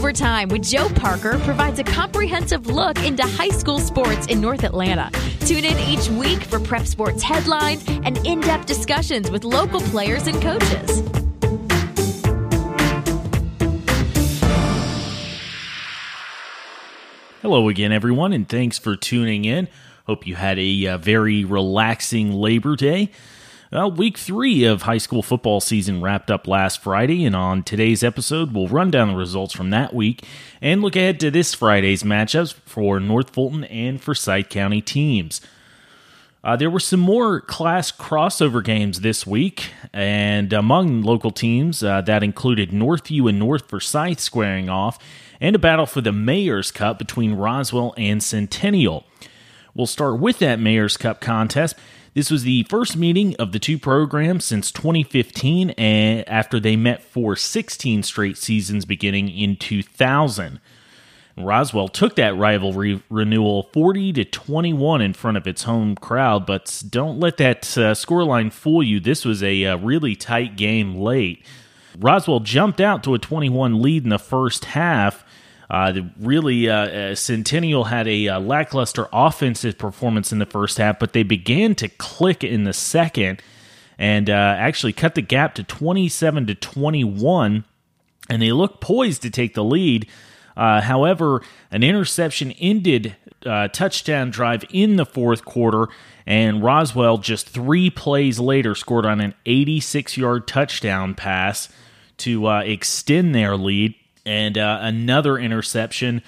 Overtime with Joe Parker provides a comprehensive look into high school sports in North Atlanta. Tune in each week for prep sports headlines and in depth discussions with local players and coaches. Hello again, everyone, and thanks for tuning in. Hope you had a uh, very relaxing Labor Day. Well, week three of high school football season wrapped up last Friday, and on today's episode, we'll run down the results from that week and look ahead to this Friday's matchups for North Fulton and Forsyth County teams. Uh, there were some more class crossover games this week, and among local teams, uh, that included Northview and North Forsyth squaring off, and a battle for the Mayor's Cup between Roswell and Centennial. We'll start with that Mayor's Cup contest this was the first meeting of the two programs since 2015 and after they met for 16 straight seasons beginning in 2000. Roswell took that rivalry renewal 40 to 21 in front of its home crowd, but don't let that uh, scoreline fool you. This was a uh, really tight game late. Roswell jumped out to a 21 lead in the first half, uh, really, uh, uh, Centennial had a uh, lackluster offensive performance in the first half, but they began to click in the second and uh, actually cut the gap to 27 to 21, and they looked poised to take the lead. Uh, however, an interception ended touchdown drive in the fourth quarter, and Roswell just three plays later scored on an 86 yard touchdown pass to extend their lead and uh, another interception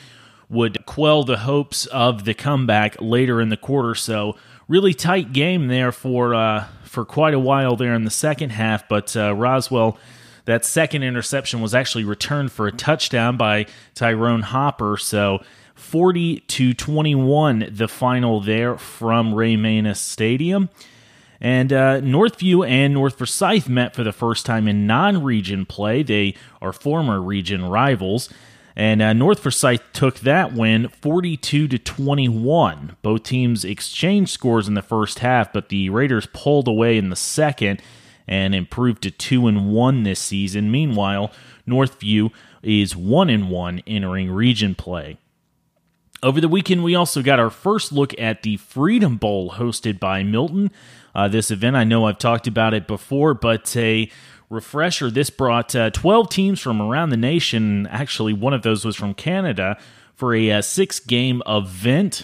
would quell the hopes of the comeback later in the quarter. So really tight game there for uh, for quite a while there in the second half. But uh, Roswell, that second interception was actually returned for a touchdown by Tyrone Hopper. So 40 to 21, the final there from Ray Manus Stadium. And uh, Northview and North Forsyth met for the first time in non region play. They are former region rivals. And uh, North Forsyth took that win 42 to 21. Both teams exchanged scores in the first half, but the Raiders pulled away in the second and improved to 2 and 1 this season. Meanwhile, Northview is 1 and 1 entering region play. Over the weekend, we also got our first look at the Freedom Bowl hosted by Milton uh, this event. I know I've talked about it before, but a refresher this brought uh, 12 teams from around the nation. Actually, one of those was from Canada for a uh, six game event.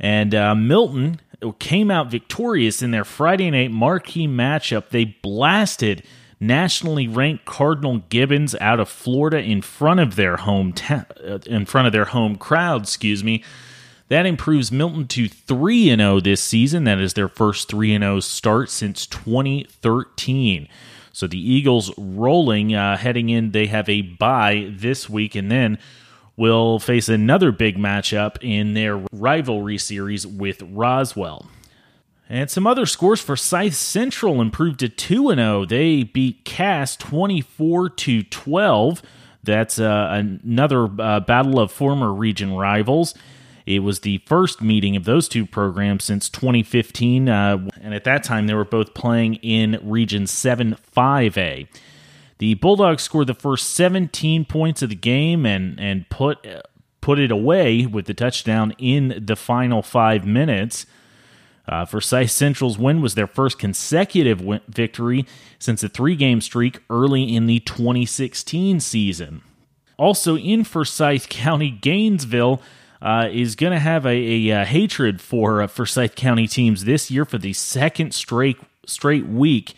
And uh, Milton came out victorious in their Friday night marquee matchup. They blasted nationally ranked Cardinal Gibbons out of Florida in front of their home ta- uh, in front of their home crowd, excuse me. That improves Milton to 3 and 0 this season. That is their first 3 and 0 start since 2013. So the Eagles rolling, uh, heading in, they have a bye this week and then will face another big matchup in their rivalry series with Roswell. And some other scores Forsyth Central improved to 2 0. They beat Cass 24 to 12. That's uh, another uh, battle of former region rivals. It was the first meeting of those two programs since 2015, uh, and at that time they were both playing in Region 7 5A. The Bulldogs scored the first 17 points of the game and and put put it away with the touchdown in the final five minutes. Uh, Forsyth Central's win was their first consecutive win- victory since a three game streak early in the 2016 season. Also in Forsyth County, Gainesville uh, is going to have a, a, a, uh, hatred for uh, Forsyth County teams this year for the second straight straight week.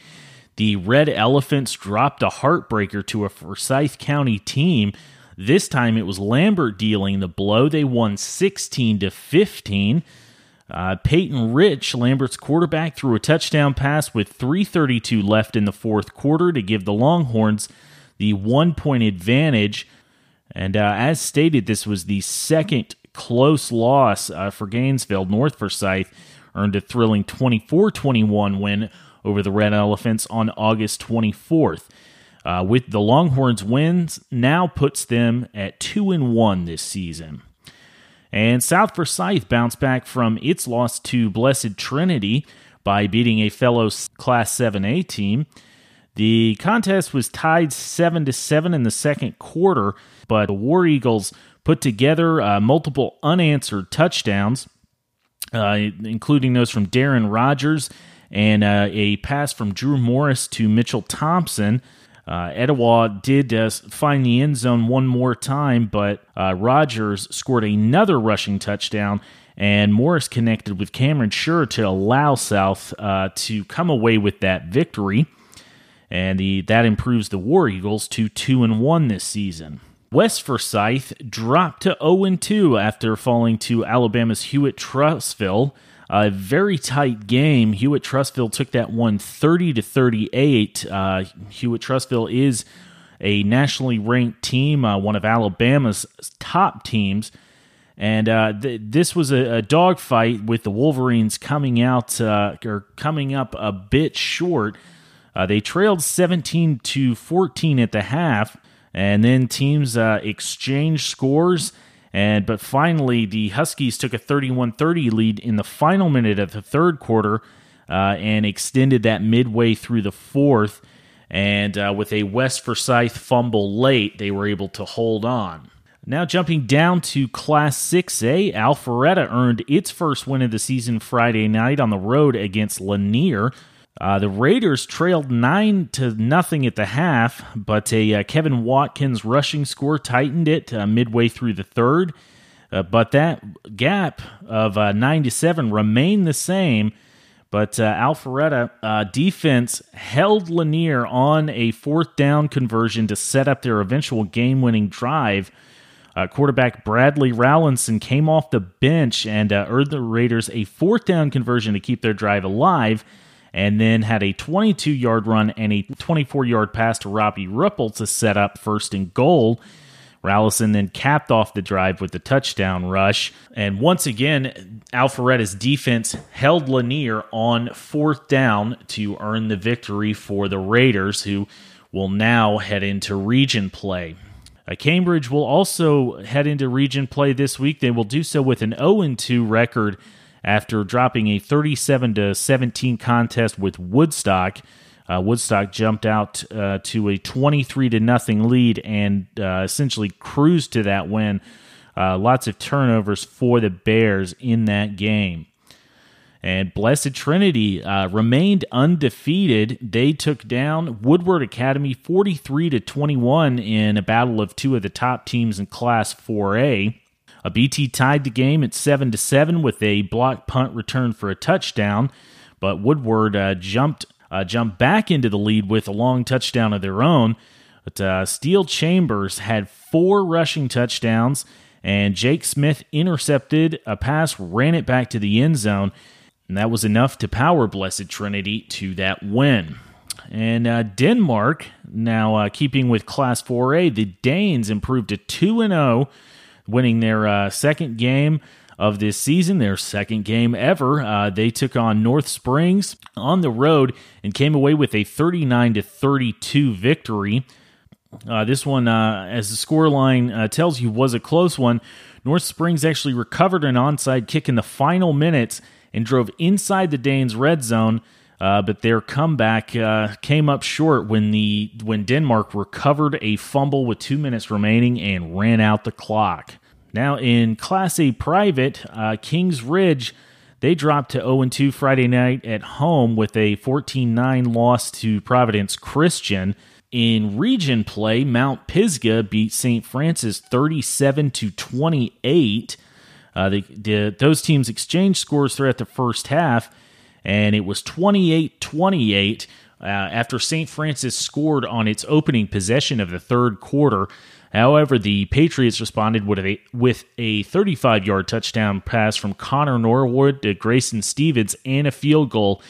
The Red Elephants dropped a heartbreaker to a Forsyth County team. This time it was Lambert dealing the blow. They won 16 to 15. Uh, Peyton Rich, Lambert's quarterback, threw a touchdown pass with 3:32 left in the fourth quarter to give the Longhorns the one-point advantage. And uh, as stated, this was the second close loss uh, for Gainesville. North Forsyth earned a thrilling 24 21 win over the Red Elephants on August 24th. Uh, with the Longhorns' wins, now puts them at 2 and 1 this season. And South Forsyth bounced back from its loss to Blessed Trinity by beating a fellow Class 7A team. The contest was tied 7 to 7 in the second quarter, but the War Eagles put together uh, multiple unanswered touchdowns, uh, including those from Darren Rogers and uh, a pass from Drew Morris to Mitchell Thompson. Uh, Etowah did uh, find the end zone one more time, but uh, Rogers scored another rushing touchdown, and Morris connected with Cameron Sure to allow South uh, to come away with that victory, and the, that improves the War Eagles to two and one this season. West Forsyth dropped to 0 2 after falling to Alabama's Hewitt Trussville. A very tight game. Hewitt Trussville took that one 30 to 38. Uh, Hewitt Trussville is a nationally ranked team, uh, one of Alabama's top teams. And uh, th- this was a, a dogfight with the Wolverines coming out uh, or coming up a bit short. Uh, they trailed 17 to 14 at the half, and then teams uh, exchanged scores and but finally, the Huskies took a 31-30 lead in the final minute of the third quarter uh, and extended that midway through the fourth. And uh, with a West Forsyth fumble late, they were able to hold on. Now jumping down to Class 6A, Alpharetta earned its first win of the season Friday night on the road against Lanier. Uh, the Raiders trailed nine to nothing at the half, but a uh, Kevin Watkins rushing score tightened it uh, midway through the third. Uh, but that gap of uh, nine to seven remained the same. But uh, Alpharetta defense held Lanier on a fourth down conversion to set up their eventual game-winning drive. quarterback Bradley Rowlinson came off the bench and earned the Raiders a fourth down conversion to keep their drive alive and then had a 22 yard run and a 24 yard pass to Robbie Ripple to set up first and goal. Rallison then capped off the drive with the touchdown rush. And once again, Alpharetta's defense held Lanier on fourth down to earn the victory for the Raiders, who will now head into region play. Uh, Cambridge will also head into region play this week. They will do so with an 0 2 record after dropping a 37 to 17 contest with Woodstock. Uh, Woodstock jumped out uh, to a 23 to nothing lead and uh, essentially cruised to that win. Uh, lots of turnovers for the Bears in that game. And Blessed Trinity uh, remained undefeated. They took down Woodward Academy 43 to 21 in a battle of two of the top teams in Class 4A. A BT tied the game at 7 to 7 with a block punt return for a touchdown, but Woodward uh, jumped uh, jumped back into the lead with a long touchdown of their own. But uh, Steele Chambers had four rushing touchdowns, and Jake Smith intercepted a pass, ran it back to the end zone, and that was enough to power Blessed Trinity to that win. And uh, Denmark, now uh, keeping with Class 4A, the Danes improved to 2 0 winning their uh, second game of this season, their second game ever. Uh, they took on North Springs on the road and came away with a 39 to 32 victory. Uh, this one, uh, as the scoreline uh, tells you, was a close one. North Springs actually recovered an onside kick in the final minutes and drove inside the Danes' red zone. Uh, but their comeback uh, came up short when the when Denmark recovered a fumble with two minutes remaining and ran out the clock. Now in Class A private, uh, Kings Ridge they dropped to 0 2 Friday night at home with a 14 9 loss to Providence Christian. In region play, Mount Pisgah beat St. Francis 37 to 28. Uh, those teams exchanged scores throughout the first half, and it was 28 28 uh, after St. Francis scored on its opening possession of the third quarter. However, the Patriots responded with a, with a 35 yard touchdown pass from Connor Norwood to Grayson Stevens and a field goal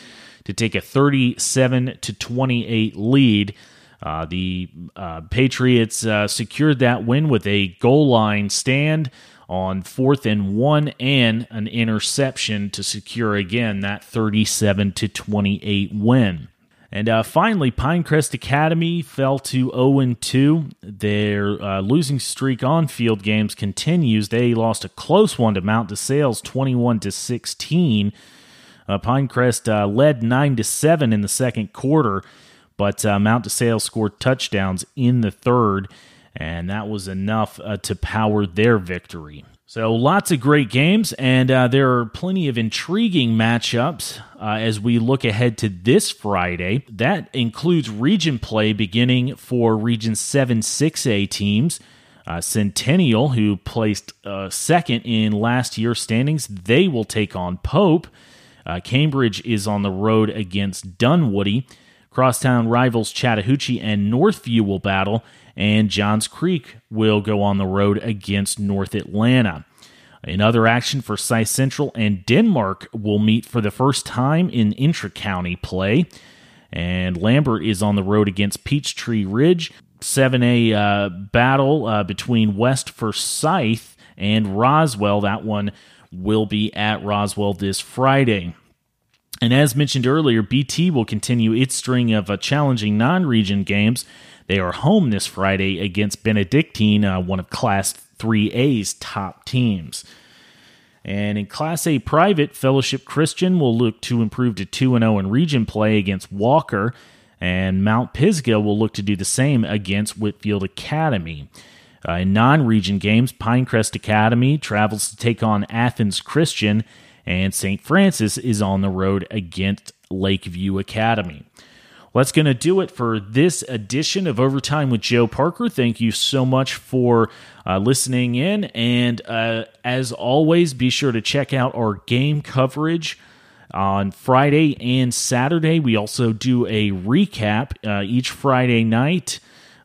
to take a 37 to 28 lead. Uh, the uh, Patriots uh, secured that win with a goal line stand on fourth and one and an interception to secure again that 37 to 28 win. And uh, finally, Pinecrest Academy fell to 0 2. Their uh, losing streak on field games continues. They lost a close one to Mount DeSales, 21 to 16. Uh, Pinecrest uh, led 9 to 7 in the second quarter, but uh, Mount DeSales scored touchdowns in the third, and that was enough to power their victory. So, lots of great games, and uh, there are plenty of intriguing matchups uh, as we look ahead to this Friday. That includes region play beginning for Region 7 6A teams. Uh, Centennial, who placed uh, second in last year's standings, they will take on Pope. Uh, Cambridge is on the road against Dunwoody. Crosstown rivals Chattahoochee and Northview will battle, and Johns Creek will go on the road against North Atlanta. In other action Forsyth Central and Denmark will meet for the first time in intra county play. And Lambert is on the road against Peachtree Ridge. 7A uh, battle uh, between West Forsyth and Roswell. That one will be at Roswell this Friday. And as mentioned earlier, BT will continue its string of uh, challenging non region games they are home this Friday against Benedictine, uh, one of Class 3A's top teams. And in Class A private, Fellowship Christian will look to improve to 2 0 in region play against Walker, and Mount Pisgah will look to do the same against Whitfield Academy. Uh, in non region games, Pinecrest Academy travels to take on Athens Christian, and St. Francis is on the road against Lakeview Academy. Well, that's going to do it for this edition of Overtime with Joe Parker. Thank you so much for uh, listening in. And uh, as always, be sure to check out our game coverage on Friday and Saturday. We also do a recap uh, each Friday night.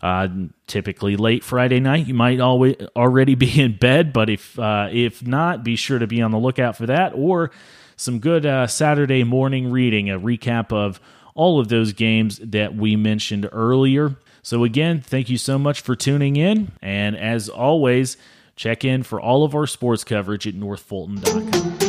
Uh, typically late Friday night. You might always already be in bed, but if uh, if not, be sure to be on the lookout for that or some good uh, Saturday morning reading, a recap of all of those games that we mentioned earlier. So, again, thank you so much for tuning in. And as always, check in for all of our sports coverage at northfulton.com.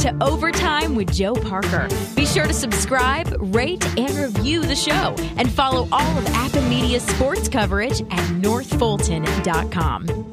to Overtime with Joe Parker. Be sure to subscribe, rate, and review the show, and follow all of Appen Media's sports coverage at northfulton.com.